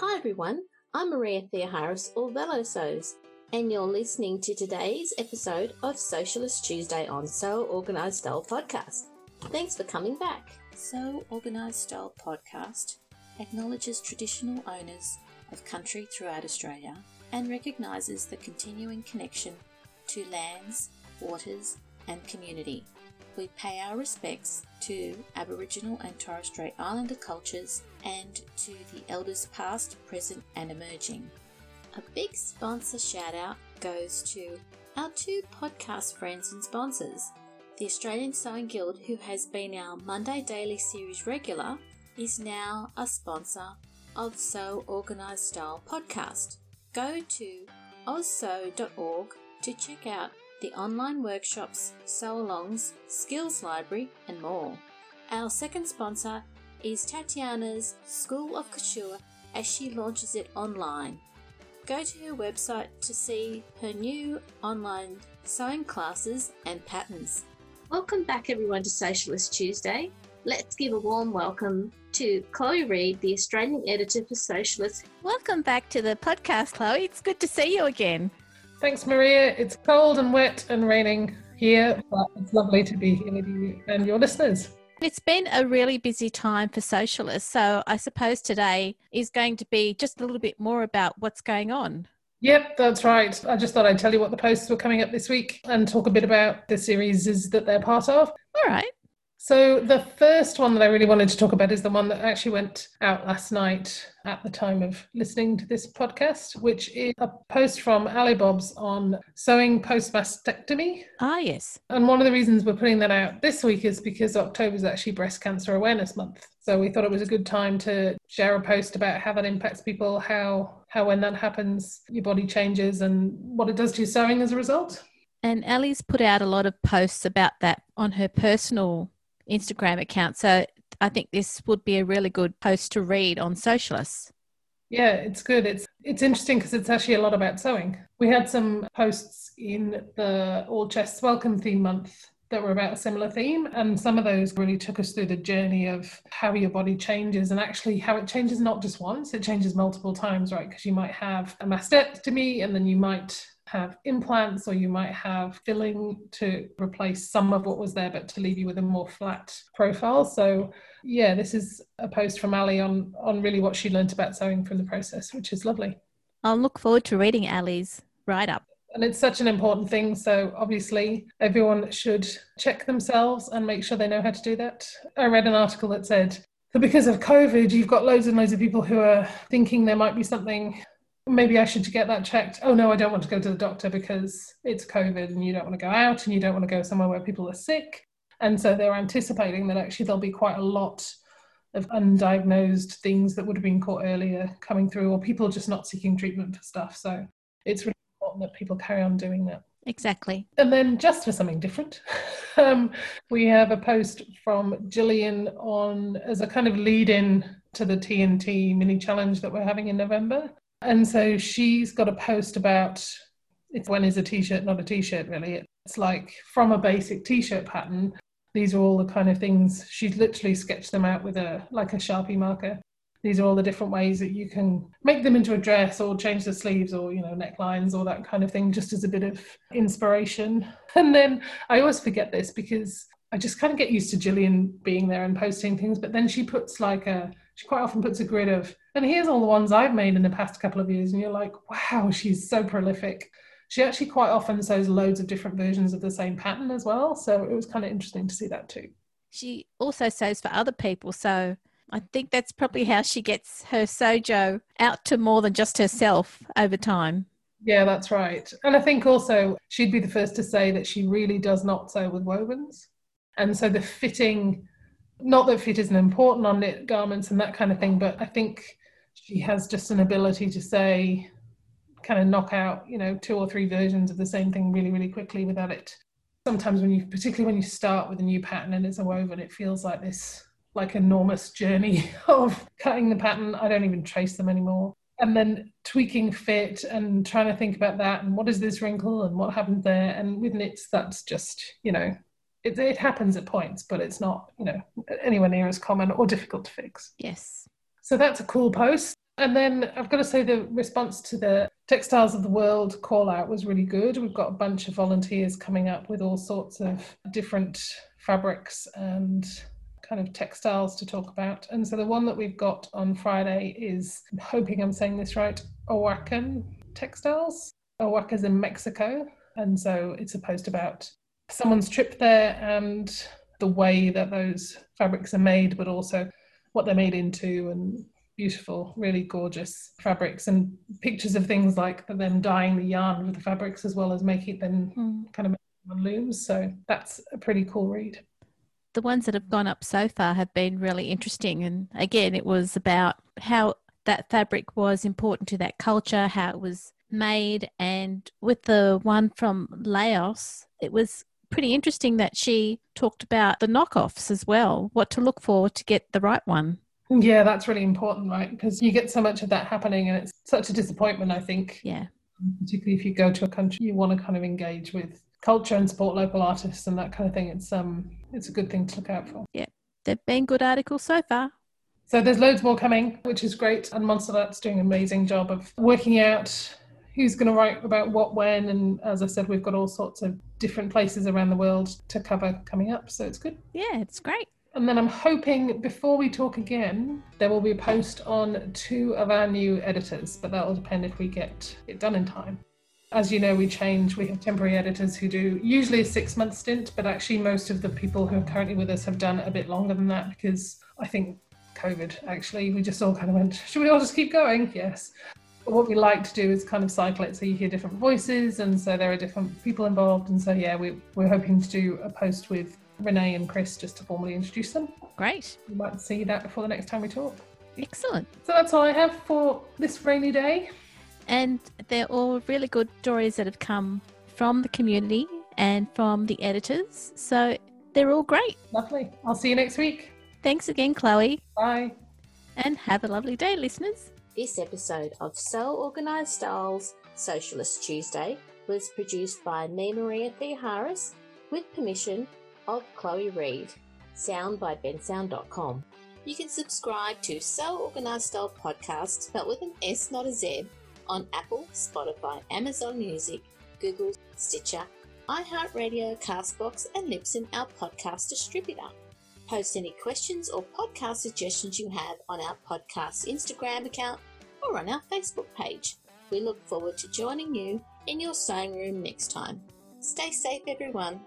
Hi everyone, I'm Maria Theoharis or Velosos, and you're listening to today's episode of Sewcialist Tuesday on Sew Organised Style podcast. Thanks for coming back. Sew Organised Style podcast acknowledges traditional owners of country throughout Australia and recognises the continuing connection to lands, waters, and community. We pay our respects to Aboriginal and Torres Strait Islander cultures and to the elders past, present, and emerging. A big sponsor shout out goes to our two podcast friends and sponsors. The Australian Sewing Guild, who has been our Monday Daily Series regular, is now a sponsor of Sew Organised Style podcast. Go to ozsew.org to check out the online workshops, sew alongs, skills library, and more. Our second sponsor is Tatiana's School of Couture as she launches it online. Go to her website to see her new online sewing classes and patterns. Welcome back, everyone, to Sewcialist Tuesday. Let's give a warm welcome to Chloe Reid, the Australian editor for Sewcialist. Welcome back to the podcast, Chloe. It's good to see you again. Thanks, Maria. It's cold and wet and raining here, but it's lovely to be here with you and your listeners. It's been a really busy time for Sewcialists, so I suppose today is going to be just a little bit more about what's going on. Yep, that's right. I just thought I'd tell you what the posts were coming up this week and talk a bit about the series that they're part of. All right. So, the first one that I really wanted to talk about is the one that actually went out last night at the time of listening to this podcast, which is a post from Ali Bobs on sewing post mastectomy. Ah, yes. And one of the reasons we're putting that out this week is because October is actually Breast Cancer Awareness Month. So, we thought it was a good time to share a post about how that impacts people, how, how when that happens, your body changes, and what it does to your sewing as a result. And Ali's put out a lot of posts about that on her personal Instagram account. So I think this would be a really good post to read on Sewcialists. Yeah, it's good. It's it's interesting because it's actually a lot about sewing. We had some posts in the All Chests Welcome theme month that were about a similar theme, and some of those really took us through the journey of how your body changes and actually how it changes not just once, it changes multiple times, right? Because you might have a mastectomy and then you might have implants or you might have filling to replace some of what was there but to leave you with a more flat profile. So yeah this is a post from ali on on really what she learned about sewing from the process which is lovely. I'll look forward to reading ali's write up and it's such an important thing so obviously everyone should check themselves and make sure they know how to do that. I read an article that said that because of covid you've got loads and loads of people who are thinking there might be something maybe I should get that checked. Oh no, I don't want to go to the doctor because it's COVID and you don't want to go out and you don't want to go somewhere where people are sick. And so they're anticipating that actually there'll be quite a lot of undiagnosed things that would have been caught earlier coming through, or people just not seeking treatment for stuff. So it's really important that people carry on doing that. Exactly. And then, just for something different, um, we have a post from Gillian on as a kind of lead in to the TNT mini challenge that we're having in November. And so she's got a post about it's when is a t-shirt not a t-shirt really. It's like from a basic t-shirt pattern. These are all the kind of things she's literally sketched them out with a like a sharpie marker. These are all the different ways that you can make them into a dress or change the sleeves or you know necklines or that kind of thing just as a bit of inspiration. And then I always forget this because I just kind of get used to Gillian being there and posting things, but then she puts like a she quite often puts a grid of and here's all the ones I've made in the past couple of years. And you're like, wow, she's so prolific. She actually quite often sews loads of different versions of the same pattern as well. So it was kind of interesting to see that too. She also sews for other people. So I think that's probably how she gets her sewjo out to more than just herself over time. Yeah, that's right. And I think also she'd be the first to say that she really does not sew with wovens. And so the fitting, not that fit isn't important on knit garments and that kind of thing, but I think she has just an ability to say kind of knock out you know two or three versions of the same thing really really quickly without it. Sometimes when you particularly when you start with a new pattern and it's a woven it feels like this like enormous journey of cutting the pattern. I don't even trace them anymore. And then tweaking fit and trying to think about that and what is this wrinkle and what happened there. And with knits that's just you know it, it happens at points but it's not you know anywhere near as common or difficult to fix yes so that's a cool post. And then I've got to say the response to the Textiles of the World call out was really good. We've got a bunch of volunteers coming up with all sorts of different fabrics and kind of textiles to talk about. And so the one that we've got on Friday is, I'm hoping I'm saying this right, Oaxacan textiles. Oaxaca's in Mexico. And so it's a post about someone's trip there and the way that those fabrics are made, but also what they're made into and beautiful, really gorgeous fabrics and pictures of things like them dyeing the yarn with the fabrics as well as making them mm. kind of on looms. So that's a pretty cool read. The ones that have gone up so far have been really interesting. And again, it was about how that fabric was important to that culture, how it was made. And with the one from Laos, it was pretty interesting that she talked about the knockoffs as well, what to look for to get the right one. Yeah, that's really important, right? Because you get so much of that happening and it's such a disappointment, I think. Yeah. Particularly if you go to a country you want to kind of engage with culture and support local artists and that kind of thing. It's um it's a good thing to look out for. Yeah. They've been good articles so far. So there's loads more coming, which is great. And Montserrat's doing an amazing job of working out who's going to write about what when. And as I said, we've got all sorts of different places around the world to cover coming up. So it's good. Yeah, it's great. And then I'm hoping before we talk again, there will be a post on two of our new editors, but that will depend if we get it done in time. As you know, we change. We have temporary editors who do usually a six month stint, but actually, most of the people who are currently with us have done a bit longer than that because I think COVID actually, we just all kind of went, should we all just keep going? Yes. But what we like to do is kind of cycle it so you hear different voices, and so there are different people involved. And so, yeah, we, we're hoping to do a post with Renee and Chris just to formally introduce them. Great. You might see that before the next time we talk. Excellent. So that's all I have for this rainy day. And they're all really good stories that have come from the community and from the editors. So they're all great. Lovely. I'll see you next week. Thanks again, Chloe. Bye. And have a lovely day, listeners. This episode of Sew Organised Styles Sewcialist Tuesday was produced by me, Maria Theoharis, with permission of Chloe Reed. Sound by bensound.com. You can subscribe to Sew Organised Style Podcast, spelled with an S, not a Z, on Apple, Spotify, Amazon Music, Google, Stitcher, iHeartRadio, Castbox, and Libsyn, our podcast distributor. Post any questions or podcast suggestions you have on our podcast Instagram account or on our Facebook page. We look forward to joining you in your sewing room next time. Stay safe, everyone.